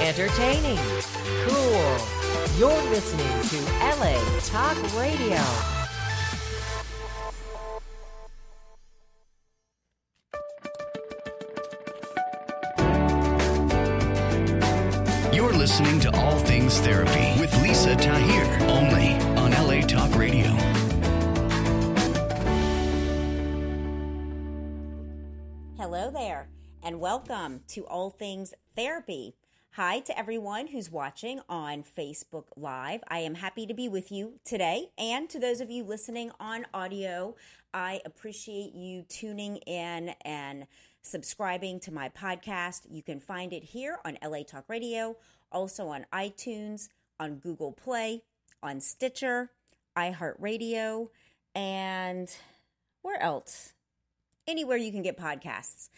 entertaining, cool. You're listening to LA Talk Radio. You're listening to All Things Therapy with Lisa Tahir, only on LA Talk Radio. Hello there, and welcome to All Things Therapy. Hi to everyone who's watching on Facebook Live. I am happy to be with you today. And to those of you listening on audio, I appreciate you tuning in and subscribing to my podcast. You can find it here on LA Talk Radio, also on iTunes, on Google Play, on Stitcher, iHeartRadio, and where else? Anywhere you can get podcasts.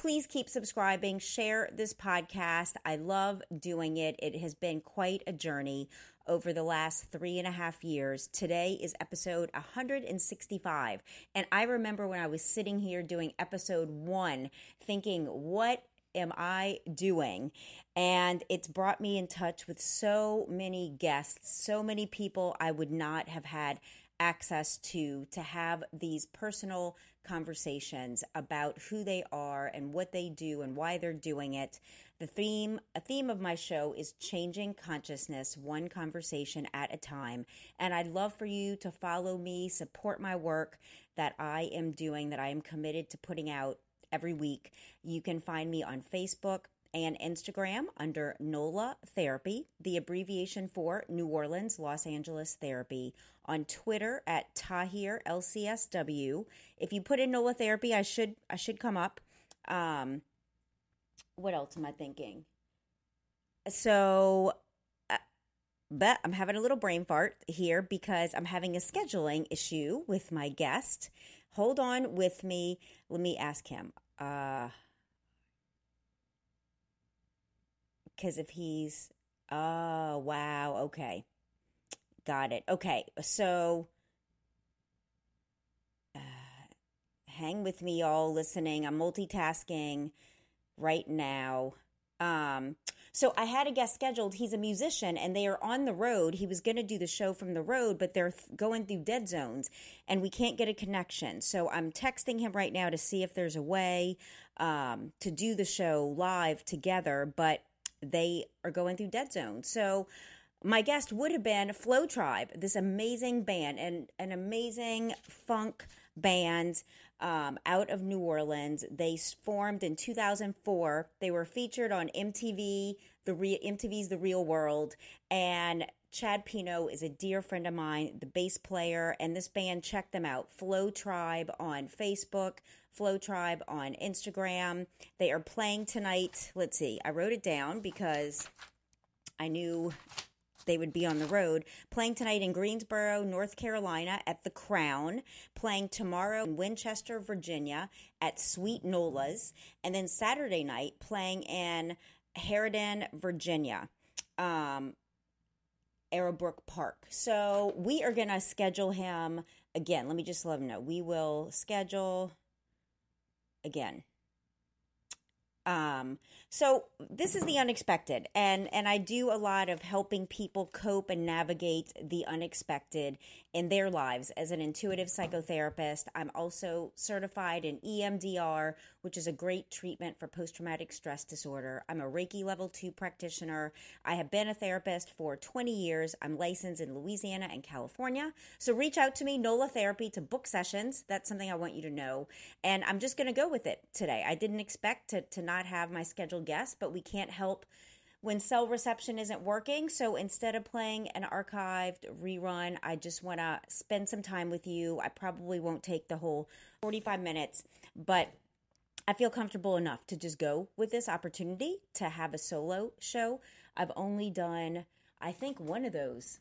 Please keep subscribing, share this podcast. I love doing it. It has been quite a journey over the last three and a half years. Today is episode 165. And I remember when I was sitting here doing episode one, thinking, what am I doing? And it's brought me in touch with so many guests, so many people I would not have had access to to have these personal conversations about who they are and what they do and why they're doing it. The theme a theme of my show is changing consciousness one conversation at a time and I'd love for you to follow me, support my work that I am doing that I am committed to putting out every week. You can find me on Facebook, and Instagram under NOLA Therapy, the abbreviation for New Orleans, Los Angeles Therapy. On Twitter at Tahir LCSW. If you put in NOLA Therapy, I should I should come up. Um, what else am I thinking? So, uh, but I'm having a little brain fart here because I'm having a scheduling issue with my guest. Hold on with me. Let me ask him. Uh, because if he's oh wow okay. Got it. Okay so uh, hang with me all listening. I'm multitasking right now. Um so i had a guest scheduled. He's a musician and they are on the road. He was going to do the show from the road but they're th- going through dead zones and we can't get a connection. So i'm texting him right now to see if there's a way um, to do the show live together but they are going through dead zone. So my guest would have been Flow Tribe, this amazing band and an amazing funk band um, out of New Orleans. They formed in 2004. They were featured on MTV, the Re- MTV's The Real World, and Chad Pino is a dear friend of mine, the bass player, and this band. Check them out, Flow Tribe on Facebook, Flow Tribe on Instagram. They are playing tonight. Let's see, I wrote it down because I knew they would be on the road. Playing tonight in Greensboro, North Carolina at the Crown. Playing tomorrow in Winchester, Virginia at Sweet Nola's. And then Saturday night playing in Herndon, Virginia. Um, Arrowbrook Park. So we are going to schedule him again. Let me just let him know. We will schedule again. Um, so this is the unexpected, and and I do a lot of helping people cope and navigate the unexpected in their lives as an intuitive psychotherapist. I'm also certified in EMDR, which is a great treatment for post traumatic stress disorder. I'm a Reiki level two practitioner. I have been a therapist for 20 years. I'm licensed in Louisiana and California. So reach out to me, NOLA Therapy, to book sessions. That's something I want you to know. And I'm just going to go with it today. I didn't expect to, to not have my scheduled guest, but we can't help when cell reception isn't working. So instead of playing an archived rerun, I just want to spend some time with you. I probably won't take the whole 45 minutes, but I feel comfortable enough to just go with this opportunity to have a solo show. I've only done, I think, one of those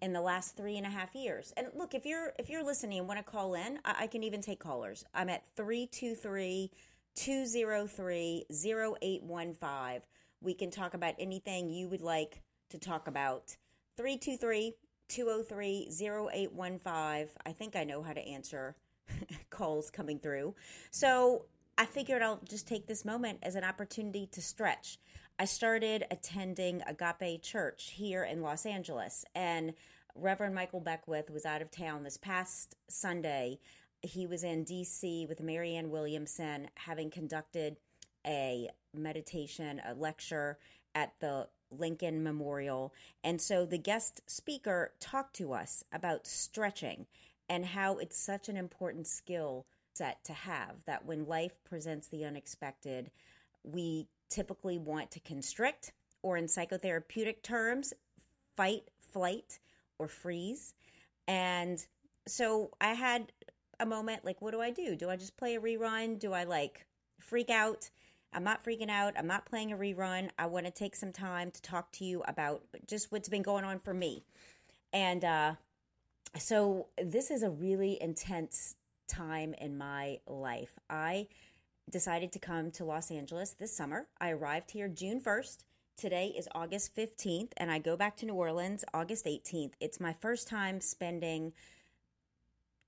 in the last three and a half years. And look, if you're if you're listening and want to call in, I, I can even take callers. I'm at 323 203 0815. We can talk about anything you would like to talk about. 323 203 0815. I think I know how to answer calls coming through. So I figured I'll just take this moment as an opportunity to stretch. I started attending Agape Church here in Los Angeles. And Reverend Michael Beckwith was out of town this past Sunday. He was in DC with Marianne Williamson, having conducted a meditation, a lecture at the Lincoln Memorial. And so the guest speaker talked to us about stretching and how it's such an important skill set to have that when life presents the unexpected, we typically want to constrict, or in psychotherapeutic terms, fight, flight, or freeze. And so I had a moment like, what do I do? Do I just play a rerun? Do I like freak out? I'm not freaking out. I'm not playing a rerun. I want to take some time to talk to you about just what's been going on for me. And uh, so this is a really intense time in my life. I decided to come to Los Angeles this summer. I arrived here June 1st. Today is August 15th, and I go back to New Orleans August 18th. It's my first time spending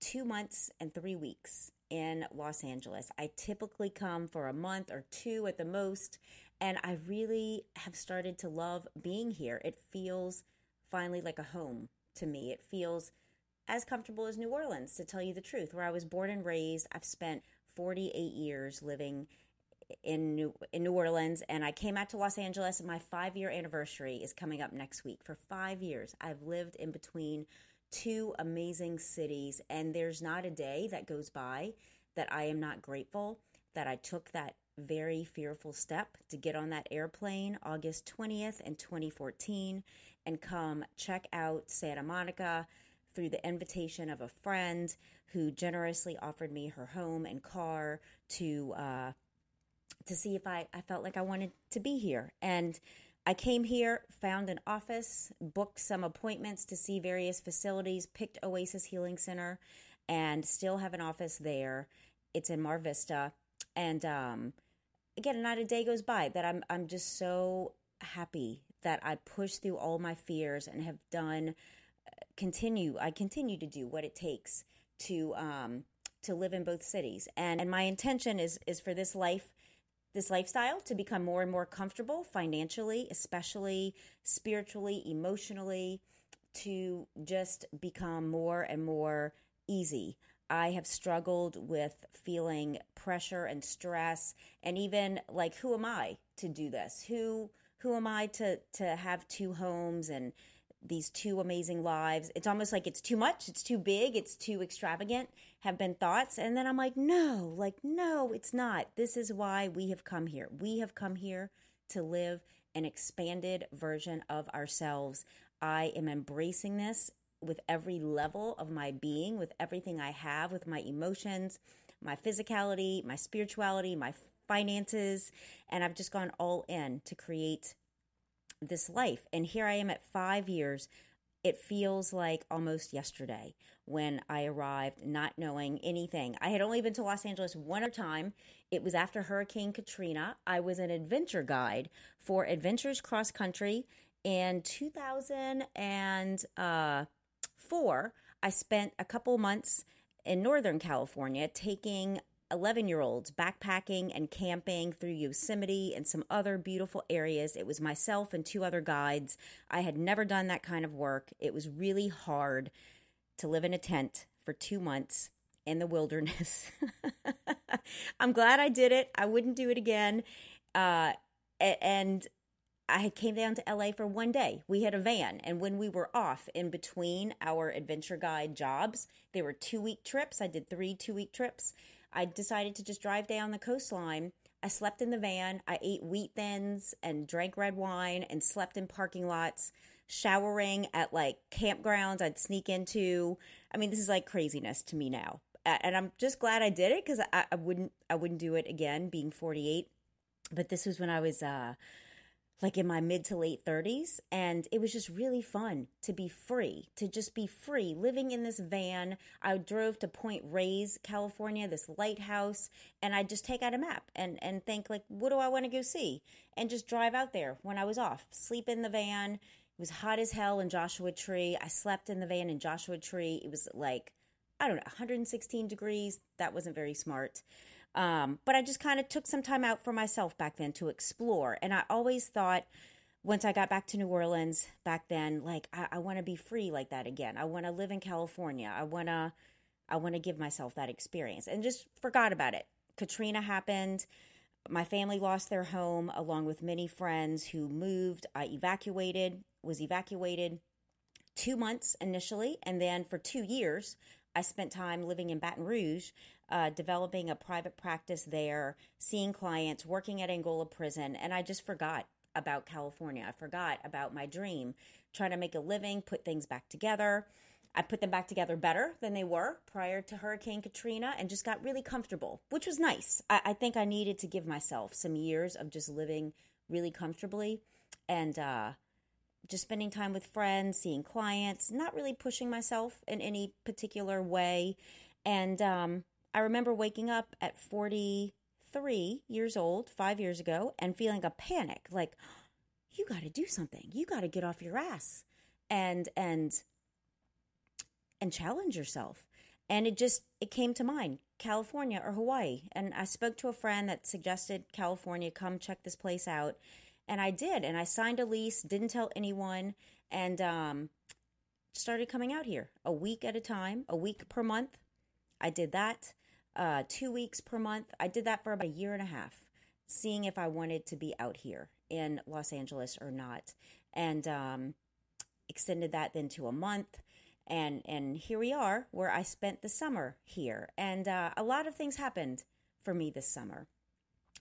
two months and three weeks in Los Angeles. I typically come for a month or two at the most, and I really have started to love being here. It feels finally like a home to me. It feels as comfortable as New Orleans, to tell you the truth, where I was born and raised. I've spent 48 years living in New in New Orleans and I came out to Los Angeles and my 5 year anniversary is coming up next week. For 5 years I've lived in between two amazing cities and there's not a day that goes by that I am not grateful that I took that very fearful step to get on that airplane August 20th in 2014 and come check out Santa Monica through the invitation of a friend who generously offered me her home and car to uh, to see if I, I felt like I wanted to be here. And I came here, found an office, booked some appointments to see various facilities, picked Oasis Healing Center, and still have an office there. It's in Mar Vista. And um, again, not a day goes by that I'm I'm just so happy that I pushed through all my fears and have done continue I continue to do what it takes to um, to live in both cities. And, and my intention is is for this life this lifestyle to become more and more comfortable financially, especially spiritually, emotionally, to just become more and more easy. I have struggled with feeling pressure and stress and even like who am I to do this? Who who am I to to have two homes and these two amazing lives. It's almost like it's too much, it's too big, it's too extravagant, have been thoughts. And then I'm like, no, like, no, it's not. This is why we have come here. We have come here to live an expanded version of ourselves. I am embracing this with every level of my being, with everything I have, with my emotions, my physicality, my spirituality, my finances. And I've just gone all in to create this life. And here I am at five years. It feels like almost yesterday when I arrived, not knowing anything. I had only been to Los Angeles one time. It was after Hurricane Katrina. I was an adventure guide for Adventures Cross Country in 2004. Uh, I spent a couple months in Northern California taking 11 year olds backpacking and camping through Yosemite and some other beautiful areas. It was myself and two other guides. I had never done that kind of work. It was really hard to live in a tent for two months in the wilderness. I'm glad I did it. I wouldn't do it again. Uh, and I came down to LA for one day. We had a van, and when we were off in between our adventure guide jobs, they were two week trips. I did three two week trips. I decided to just drive down the coastline. I slept in the van. I ate wheat thins and drank red wine and slept in parking lots, showering at like campgrounds I'd sneak into. I mean, this is like craziness to me now. And I'm just glad I did it because I, I, wouldn't I wouldn't do it again being 48. But this was when I was uh, like in my mid to late 30s. And it was just really fun to be free, to just be free living in this van. I drove to Point Reyes, California, this lighthouse, and I'd just take out a map and, and think, like, what do I want to go see? And just drive out there when I was off, sleep in the van. It was hot as hell in Joshua Tree. I slept in the van in Joshua Tree. It was like, I don't know, 116 degrees. That wasn't very smart. Um, but I just kind of took some time out for myself back then to explore. And I always thought, once I got back to New Orleans back then, like I, I want to be free like that again. I want to live in California. I want to, I want to give myself that experience, and just forgot about it. Katrina happened. My family lost their home along with many friends who moved. I evacuated, was evacuated two months initially, and then for two years, I spent time living in Baton Rouge, uh, developing a private practice there, seeing clients, working at Angola prison, and I just forgot about California. I forgot about my dream, trying to make a living, put things back together. I put them back together better than they were prior to Hurricane Katrina and just got really comfortable, which was nice. I, I think I needed to give myself some years of just living really comfortably and uh, just spending time with friends, seeing clients, not really pushing myself in any particular way. And um, I remember waking up at 43 years old, five years ago, and feeling a panic like, you got to do something. You got to get off your ass and, and, and challenge yourself. And it just, it came to mind California or Hawaii. And I spoke to a friend that suggested California, come check this place out. And I did. And I signed a lease, didn't tell anyone, and um, started coming out here a week at a time, a week per month. I did that uh, two weeks per month. I did that for about a year and a half, seeing if I wanted to be out here in Los Angeles or not, and um, extended that then to a month. And and here we are, where I spent the summer here, and uh, a lot of things happened for me this summer.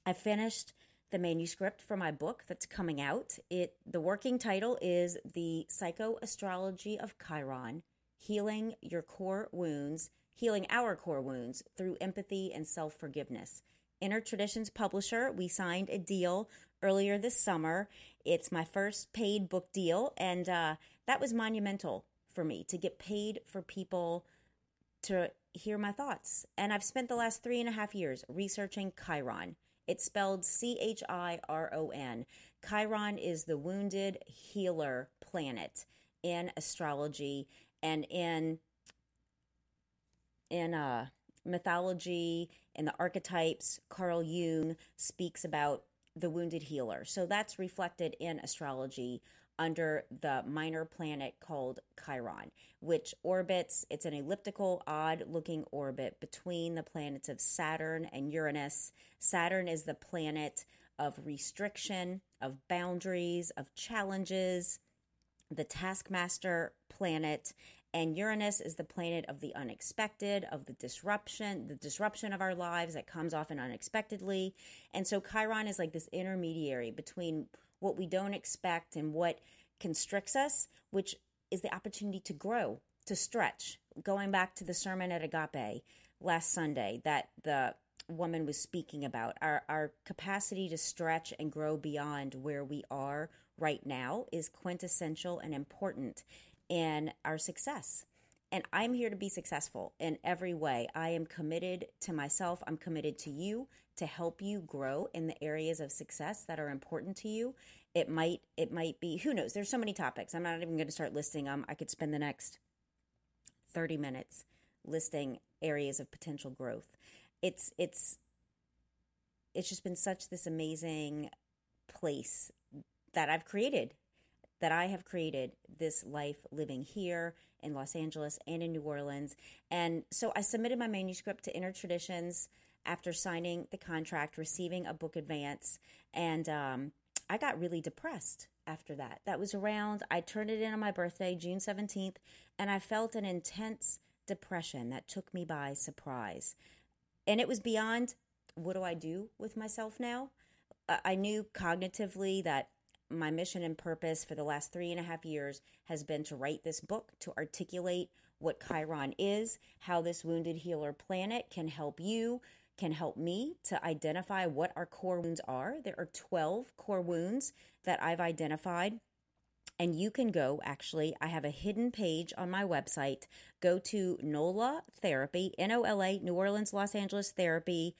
I finished the manuscript for my book that's coming out. It the working title is The Psychoastrology of Chiron: Healing Your Core Wounds healing our core wounds through empathy and self forgiveness. Inner Traditions publisher, we signed a deal earlier this summer. It's my first paid book deal, and uh, that was monumental for me to get paid for people to hear my thoughts. And I've spent the last three and a half years researching Chiron. It's spelled C H I R O N. Chiron is the wounded healer planet in astrology and in in uh, mythology and the archetypes, Carl Jung speaks about the wounded healer. So that's reflected in astrology under the minor planet called Chiron, which orbits, it's an elliptical, odd looking orbit between the planets of Saturn and Uranus. Saturn is the planet of restriction, of boundaries, of challenges, the taskmaster planet, and Uranus is the planet of the unexpected, of the disruption, the disruption of our lives that comes often unexpectedly. And so Chiron is like this intermediary between what we don't expect and what constricts us, which is the opportunity to grow, to stretch. Going back to the sermon at Agape last Sunday that the woman was speaking about, our, our capacity to stretch and grow beyond where we are right now is quintessential and important in our success. And I'm here to be successful in every way. I am committed to myself. I'm committed to you to help you grow in the areas of success that are important to you. It might it might be who knows. There's so many topics. I'm not even going to start listing them. I could spend the next 30 minutes listing areas of potential growth. It's it's it's just been such this amazing place that I've created that I have created this life living here in Los Angeles and in New Orleans. And so I submitted my manuscript to Inner Traditions after signing the contract, receiving a book advance, and um, I got really depressed after that. That was around, I turned it in on my birthday, June 17th, and I felt an intense depression that took me by surprise. And it was beyond what do I do with myself now? I knew cognitively that my mission and purpose for the last three and a half years has been to write this book to articulate what Chiron is, how this wounded healer planet can help you, can help me to identify what our core wounds are. There are 12 core wounds that I've identified. And you can go, actually, I have a hidden page on my website. Go to NOLA Therapy, N O L A, New Orleans, Los Angeles Therapy.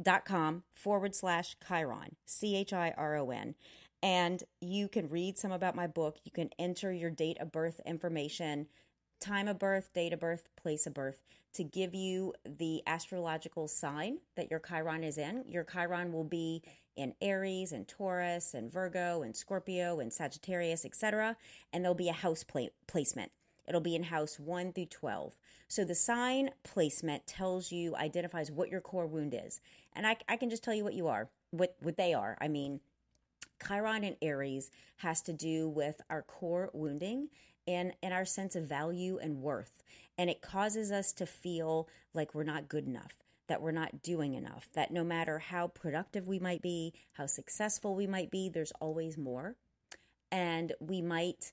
Dot com forward slash Chiron, C H I R O N and you can read some about my book. You can enter your date of birth information, time of birth, date of birth, place of birth to give you the astrological sign that your Chiron is in. Your Chiron will be in Aries and Taurus and Virgo and Scorpio and Sagittarius, etc. And there'll be a house pla- placement. It'll be in house 1 through 12. So the sign placement tells you, identifies what your core wound is. And I, I can just tell you what you are, what, what they are. I mean, Chiron and Aries has to do with our core wounding and, and our sense of value and worth. And it causes us to feel like we're not good enough, that we're not doing enough, that no matter how productive we might be, how successful we might be, there's always more. And we might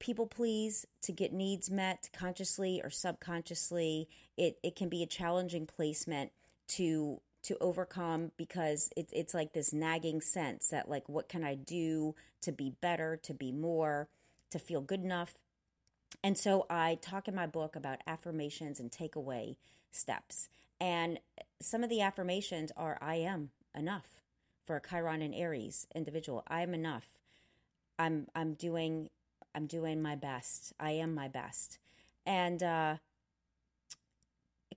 people please to get needs met consciously or subconsciously. It, it can be a challenging placement to to overcome because it's it's like this nagging sense that like what can I do to be better, to be more, to feel good enough. And so I talk in my book about affirmations and takeaway steps. And some of the affirmations are I am enough for a Chiron and Aries individual. I am enough. I'm I'm doing I'm doing my best. I am my best. And uh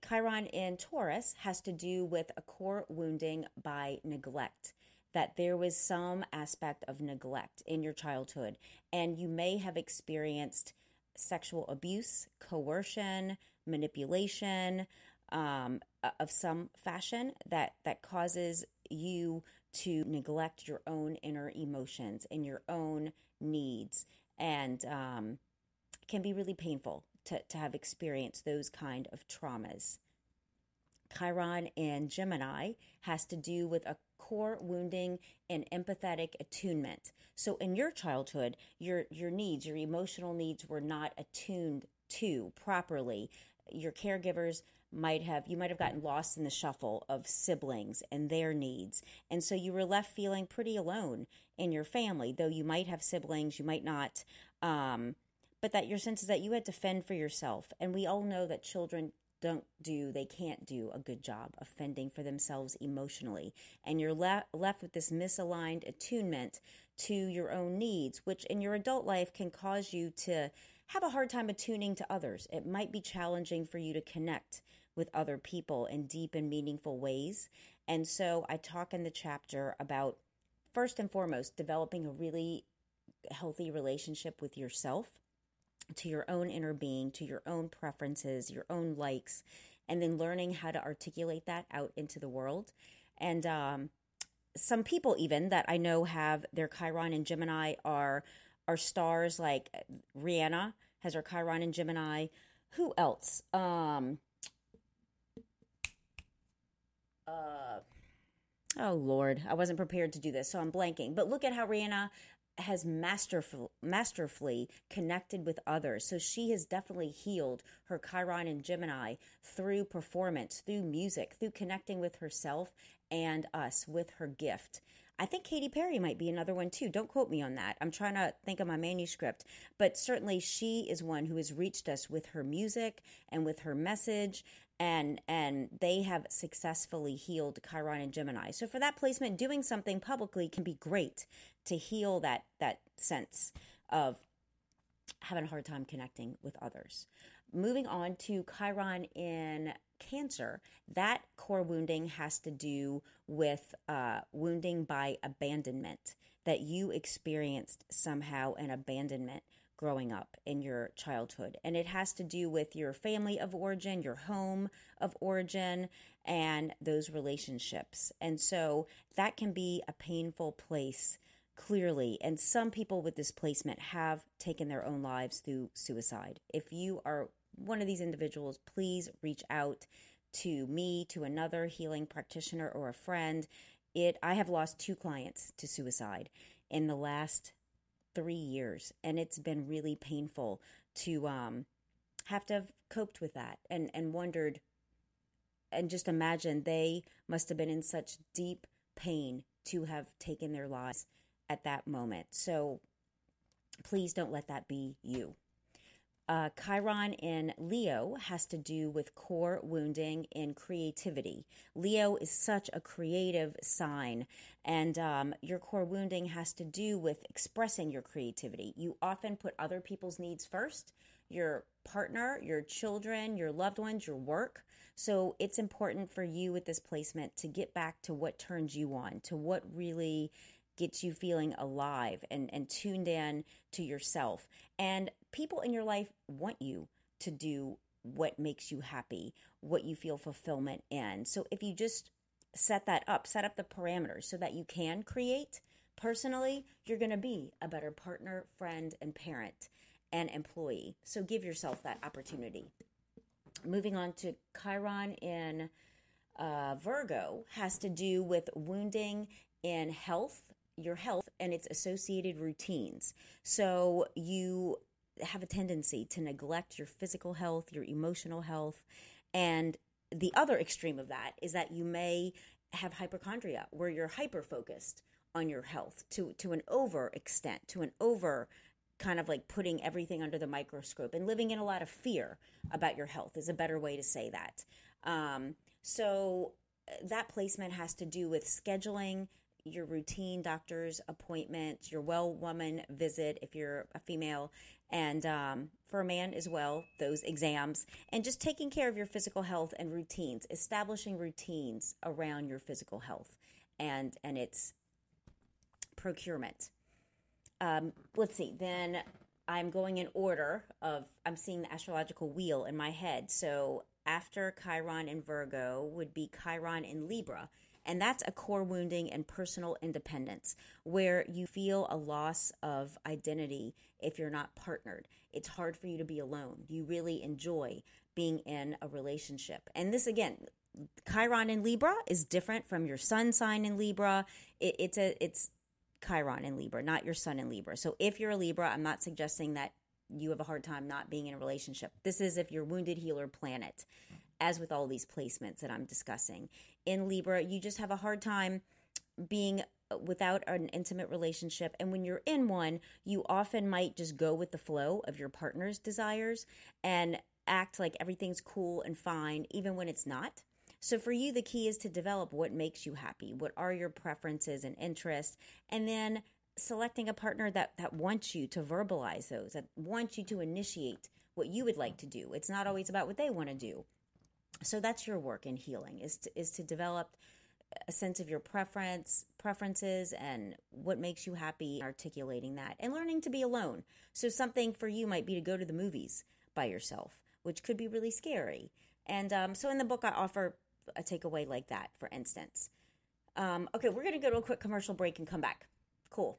Chiron in Taurus has to do with a core wounding by neglect. That there was some aspect of neglect in your childhood, and you may have experienced sexual abuse, coercion, manipulation um, of some fashion that that causes you to neglect your own inner emotions and your own needs, and um, can be really painful to, to have experienced those kind of traumas. Chiron in Gemini has to do with a core wounding and empathetic attunement. So in your childhood, your your needs, your emotional needs were not attuned to properly. Your caregivers might have you might have gotten lost in the shuffle of siblings and their needs. And so you were left feeling pretty alone in your family, though you might have siblings, you might not. Um, but that your sense is that you had to fend for yourself. And we all know that children don't do, they can't do a good job of fending for themselves emotionally. And you're le- left with this misaligned attunement to your own needs, which in your adult life can cause you to have a hard time attuning to others. It might be challenging for you to connect with other people in deep and meaningful ways. And so I talk in the chapter about, first and foremost, developing a really healthy relationship with yourself to your own inner being, to your own preferences, your own likes, and then learning how to articulate that out into the world. And um, some people, even that I know have their Chiron and Gemini, are are stars like Rihanna has her Chiron and Gemini. Who else? Um, uh, oh Lord, I wasn't prepared to do this, so I'm blanking. But look at how Rihanna has masterful, masterfully connected with others. So she has definitely healed her Chiron and Gemini through performance, through music, through connecting with herself and us with her gift. I think Katy Perry might be another one too. Don't quote me on that. I'm trying to think of my manuscript, but certainly she is one who has reached us with her music and with her message and and they have successfully healed Chiron and Gemini. So for that placement, doing something publicly can be great to heal that that sense of having a hard time connecting with others. Moving on to Chiron in Cancer, that core wounding has to do with uh, wounding by abandonment, that you experienced somehow an abandonment growing up in your childhood. And it has to do with your family of origin, your home of origin, and those relationships. And so that can be a painful place clearly. And some people with displacement have taken their own lives through suicide. If you are one of these individuals, please reach out to me, to another healing practitioner or a friend. It I have lost two clients to suicide in the last three years, and it's been really painful to um, have to have coped with that and and wondered and just imagine they must have been in such deep pain to have taken their lives at that moment. So please don't let that be you. Uh, Chiron in Leo has to do with core wounding in creativity. Leo is such a creative sign, and um, your core wounding has to do with expressing your creativity. You often put other people's needs first your partner, your children, your loved ones, your work. So it's important for you with this placement to get back to what turns you on, to what really gets you feeling alive and, and tuned in to yourself. And people in your life want you to do what makes you happy, what you feel fulfillment in. So if you just set that up, set up the parameters so that you can create personally, you're going to be a better partner, friend, and parent and employee. So give yourself that opportunity. Moving on to Chiron in uh, Virgo has to do with wounding in health, your health, and its associated routines. So you have a tendency to neglect your physical health, your emotional health, and the other extreme of that is that you may have hypochondria where you're hyper focused on your health to to an over extent to an over kind of like putting everything under the microscope. And living in a lot of fear about your health is a better way to say that. Um, so uh, that placement has to do with scheduling your routine doctor's appointment, your well woman visit if you're a female, and um, for a man as well, those exams, and just taking care of your physical health and routines, establishing routines around your physical health and and its procurement. Um, let's see, then I'm going in order of I'm seeing the astrological wheel in my head. So after Chiron and Virgo would be Chiron and Libra. And that's a core wounding and personal independence where you feel a loss of identity if you're not partnered. It's hard for you to be alone. You really enjoy being in a relationship. And this, again, Chiron in Libra is different from your sun sign in Libra. It, it's a, it's Chiron in Libra, not your sun in Libra. So if you're a Libra, I'm not suggesting that you have a hard time not being in a relationship. This is if you're wounded healer planet, as with all these placements that I'm discussing. In Libra, you just have a hard time being without an intimate relationship. And when you're in one, you often might just go with the flow of your partner's desires and act like everything's cool and fine, even when it's not. So for you, the key is to develop what makes you happy. What are your preferences and interests? And then selecting a partner that, that wants you to verbalize those, that wants you to initiate what you would like to do. It's not always about what they want to do. So that's your work in healing is to, is to develop a sense of your preference, preferences and what makes you happy, articulating that and learning to be alone. So something for you might be to go to the movies by yourself, which could be really scary. And um, so in the book, I offer a takeaway like that, for instance. Um, okay, we're going to go to a quick commercial break and come back. Cool.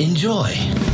enjoy.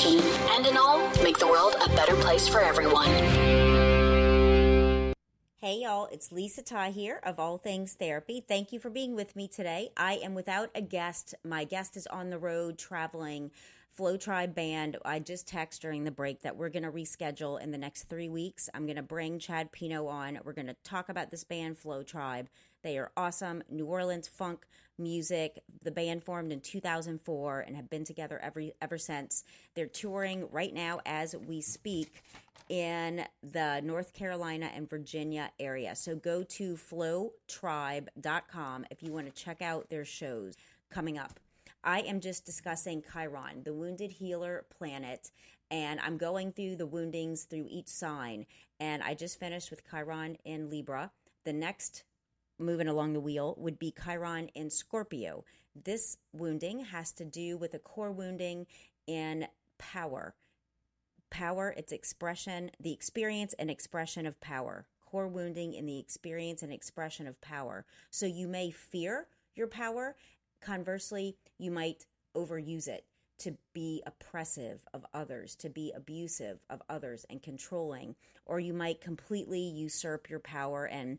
and in all, make the world a better place for everyone. Hey y'all, it's Lisa Tahir here of All Things Therapy. Thank you for being with me today. I am without a guest. My guest is on the road traveling. Flow Tribe Band, I just text during the break that we're going to reschedule in the next three weeks. I'm going to bring Chad Pino on. We're going to talk about this band, Flow Tribe. They are awesome. New Orleans funk music. The band formed in 2004 and have been together every ever since. They're touring right now as we speak in the North Carolina and Virginia area. So go to flowtribe.com if you want to check out their shows coming up. I am just discussing Chiron, the wounded healer planet, and I'm going through the woundings through each sign. And I just finished with Chiron in Libra. The next moving along the wheel would be Chiron in Scorpio. This wounding has to do with a core wounding in power. Power, its expression, the experience and expression of power. Core wounding in the experience and expression of power. So you may fear your power. Conversely, you might overuse it to be oppressive of others, to be abusive of others and controlling, or you might completely usurp your power and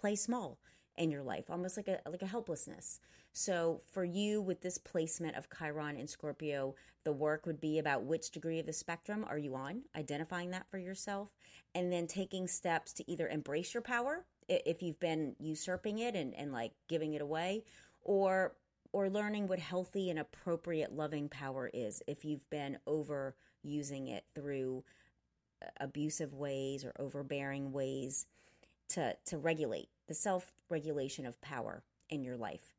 play small in your life, almost like a like a helplessness. So for you with this placement of Chiron in Scorpio, the work would be about which degree of the spectrum are you on, identifying that for yourself, and then taking steps to either embrace your power if you've been usurping it and, and like giving it away, or or learning what healthy and appropriate loving power is if you've been overusing it through uh, abusive ways or overbearing ways to to regulate the self-regulation of power in your life.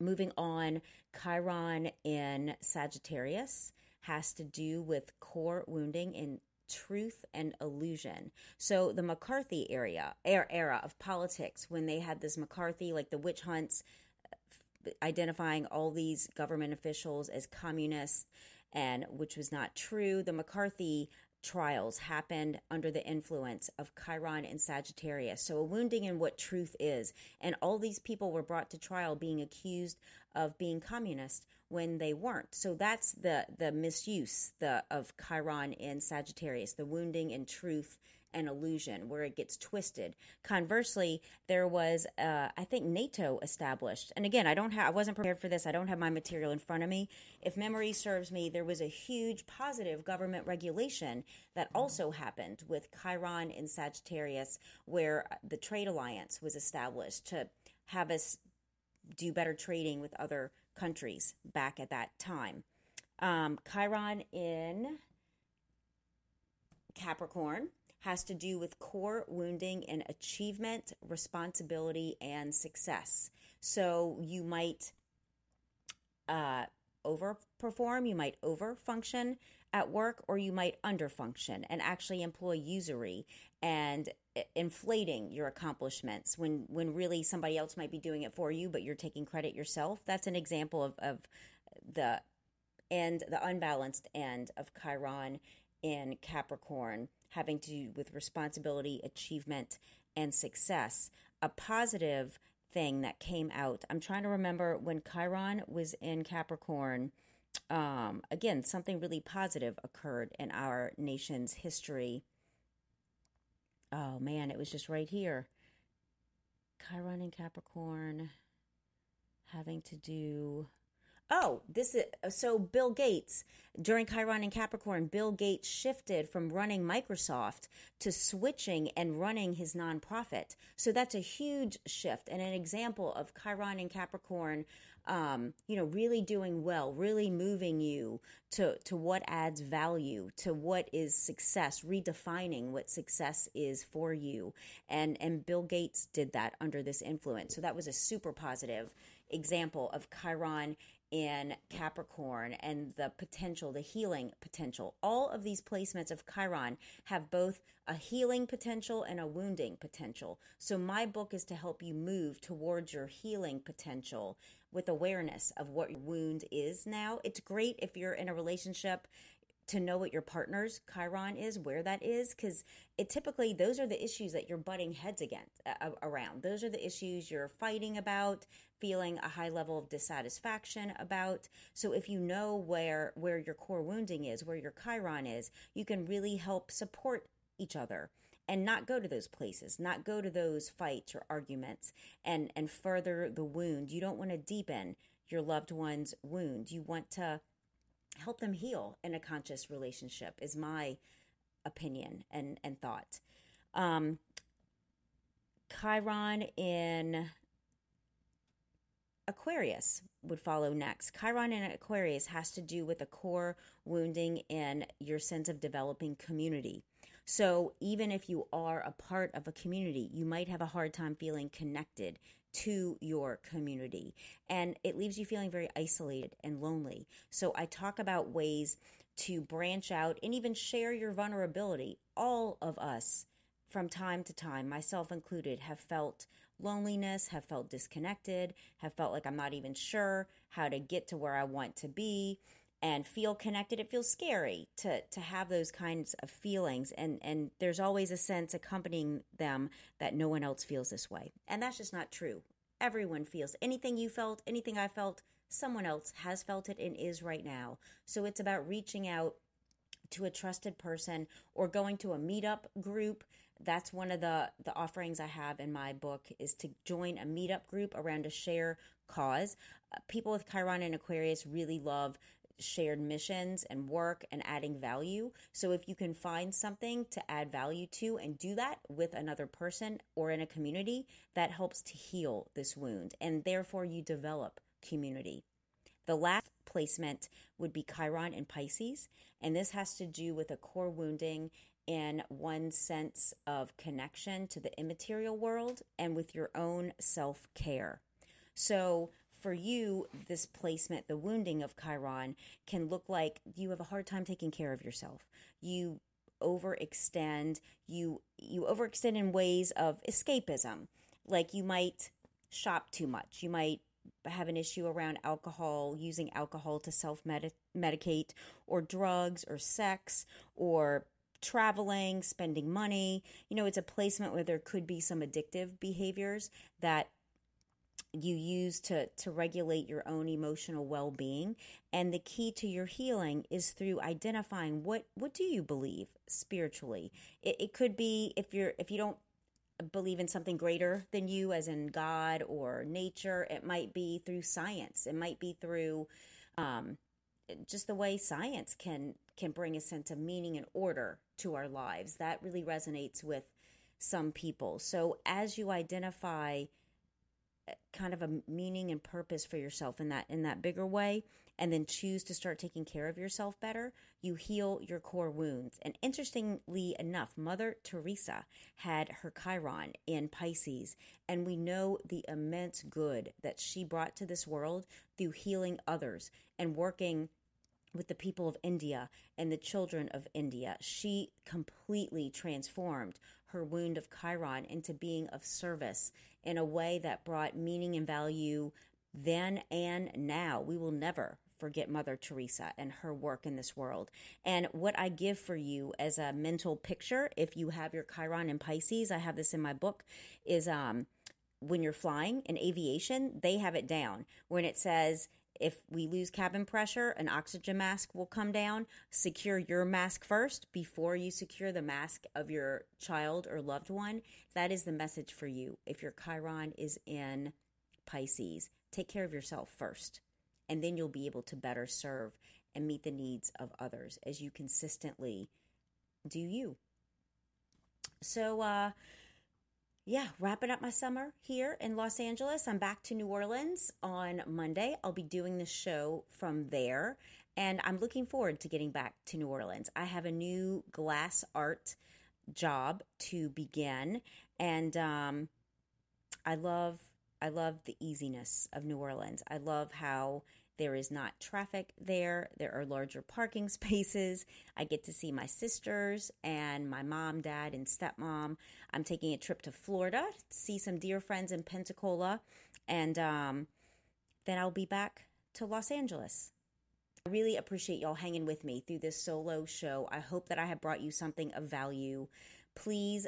Moving on, Chiron in Sagittarius has to do with core wounding in truth and illusion. So the McCarthy area er, era of politics when they had this McCarthy like the witch hunts uh, identifying all these government officials as communists and which was not true. The McCarthy trials happened under the influence of Chiron and Sagittarius. So, a wounding in what truth is. And all these people were brought to trial being accused of being communist when they weren't. So, that's the, the misuse the, of Chiron and Sagittarius, the wounding in truth an illusion where it gets twisted. Conversely, there was, uh, I think, NATO established, and again, I don't have, I wasn't prepared for this. I don't have my material in front of me. If memory serves me, there was a huge positive government regulation that also happened with Chiron in Sagittarius, where the trade alliance was established to have us do better trading with other countries back at that time. Um, Chiron in Capricorn has to do with core wounding and achievement, responsibility, and success. So you might uh, overperform, you might overfunction at work, or you might underfunction and actually employ usury and inflating your accomplishments when when really somebody else might be doing it for you but you're taking credit yourself that's an example of, of the and the unbalanced end of chiron in capricorn having to do with responsibility, achievement, and success. A positive thing that came out. I'm trying to remember when Chiron was in Capricorn. Um, again, something really positive occurred in our nation's history. Oh man, it was just right here. Chiron in Capricorn having to do Oh, this is so Bill Gates during Chiron and Capricorn, Bill Gates shifted from running Microsoft to switching and running his nonprofit. So that's a huge shift and an example of Chiron and Capricorn, um, you know, really doing well, really moving you to, to what adds value, to what is success, redefining what success is for you. And, and Bill Gates did that under this influence. So that was a super positive example of Chiron in Capricorn and the potential, the healing potential. All of these placements of Chiron have both a healing potential and a wounding potential. So, my book is to help you move towards your healing potential with awareness of what your wound is now. It's great if you're in a relationship to know what your partner's Chiron is, where that is, because it typically those are the issues that you're butting heads against uh, around. Those are the issues you're fighting about, feeling a high level of dissatisfaction about. So if you know where where your core wounding is, where your Chiron is, you can really help support each other and not go to those places, not go to those fights or arguments and and further the wound. You don't want to deepen your loved one's wound. You want to help them heal in a conscious relationship is my opinion and and thought. Um chiron in aquarius would follow next. Chiron in aquarius has to do with a core wounding in your sense of developing community. So even if you are a part of a community you might have a hard time feeling connected to your community and it leaves you feeling very isolated and lonely. So I talk about ways to branch out and even share your vulnerability. All of us, from time to time, myself included, have felt loneliness, have felt disconnected, have felt like I'm not even sure how to get to where I want to be and feel connected it feels scary to to have those kinds of feelings. And and there's always a sense accompanying them that no one else feels this way. And that's just not true. Everyone feels anything you felt anything i felt someone else has felt it and is right now. So it's about reaching out to a trusted person or going to a meetup group. That's one of the the offerings i have in my book is to join a meetup group around a share cause. Uh, people with chiron and aquarius really love shared missions and work and adding value. So if you can find something to add value to and do that with another person or in a community, that helps to heal this wound and therefore you develop community. The last placement would be Chiron and Pisces, and this has to do with a core wounding in one sense of connection to the immaterial world and with your own self care. So, for you, this placement, the wounding of Chiron, can look like you have a hard time taking care of yourself. You overextend. You you overextend in ways of escapism. Like you might shop too much. You might have an issue around alcohol, using alcohol to self medicate, or drugs, or sex, or traveling, spending money. You know, it's a placement where there could be some addictive behaviors that you use to to regulate your own emotional well-being. And the key to your healing is through identifying what what do you believe spiritually? It, it could be if you're if you don't believe in something greater than you as in god or nature it might be through science. It might be through um, just the way science can can bring a sense of meaning and order to our lives. That really resonates with some people. So as you identify kind of a meaning and purpose for yourself in that in that bigger way and then choose to start taking care of yourself better you heal your core wounds. And interestingly enough mother teresa had her chiron in pisces and we know the immense good that she brought to this world through healing others and working with the people of India and the children of India. She completely transformed her wound of Chiron into being of service in a way that brought meaning and value then and now. We will never forget Mother Teresa and her work in this world. And what I give for you as a mental picture, if you have your Chiron in Pisces, I have this in my book, is um, when you're flying in aviation, they have it down when it says if we lose cabin pressure, an oxygen mask will come down. Secure your mask first before you secure the mask of your child or loved one. That is the message for you. If your Chiron is in Pisces, take care of yourself first, and then you'll be able to better serve and meet the needs of others as you consistently do you. So, uh, yeah, wrapping up my summer here in Los Angeles. I'm back to New Orleans on Monday. I'll be doing the show from there, and I'm looking forward to getting back to New Orleans. I have a new glass art job to begin, and um, I love I love the easiness of New Orleans. I love how there is not traffic there. There are larger parking spaces. I get to see my sisters and my mom, dad, and stepmom. I'm taking a trip to Florida to see some dear friends in Pensacola. And um, then I'll be back to Los Angeles. I really appreciate y'all hanging with me through this solo show. I hope that I have brought you something of value. Please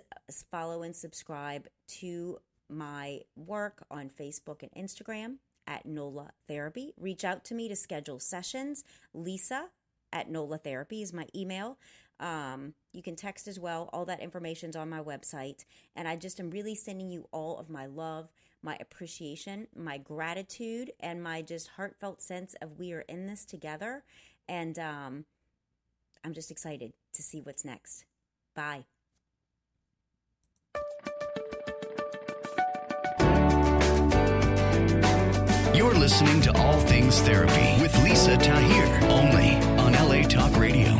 follow and subscribe to my work on Facebook and Instagram at NOLA Therapy. Reach out to me to schedule sessions. Lisa at NOLA Therapy is my email. Um, you can text as well. All that information's on my website. And I just am really sending you all of my love, my appreciation, my gratitude, and my just heartfelt sense of we are in this together. And um, I'm just excited to see what's next. Bye. Listening to All Things Therapy with Lisa Tahir, only on LA Talk Radio.